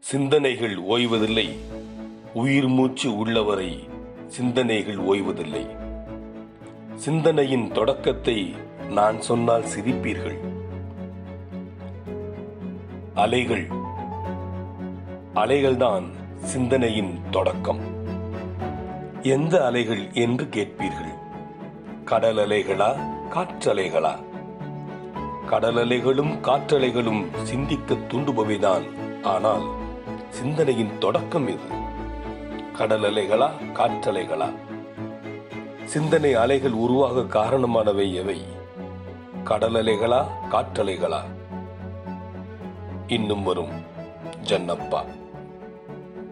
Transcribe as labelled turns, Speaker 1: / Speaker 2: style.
Speaker 1: சிந்தனைகள் ஓய்வதில்லை. உயிர் மூச்சு உள்ளவரை சிந்தனைகள் ஓய்வதில்லை. சிந்தனையின் தொடக்கத்தை நான் சொன்னால் சிரிப்பீர்கள். அலைகள். அலைகள்தான் சிந்தனையின் தொடக்கம். எந்த அலைகள் என்று கேட்பீர்கள்? கடல் அலைகளா காற்றலைகளா? கடல் அலைகளும் காற்றலைகளும் சிந்திக்க தூண்டுபவைதான். ஆனால் சிந்தனையின் தொடக்கம் எது கடல் அலைகளா காற்றலைகளா? சிந்தனை அலைகள் உருவாக காரணமானவை எவை? கடல் அலைகளா காற்றலைகளா? இன்னும் வரும் ஜன்னப்பா.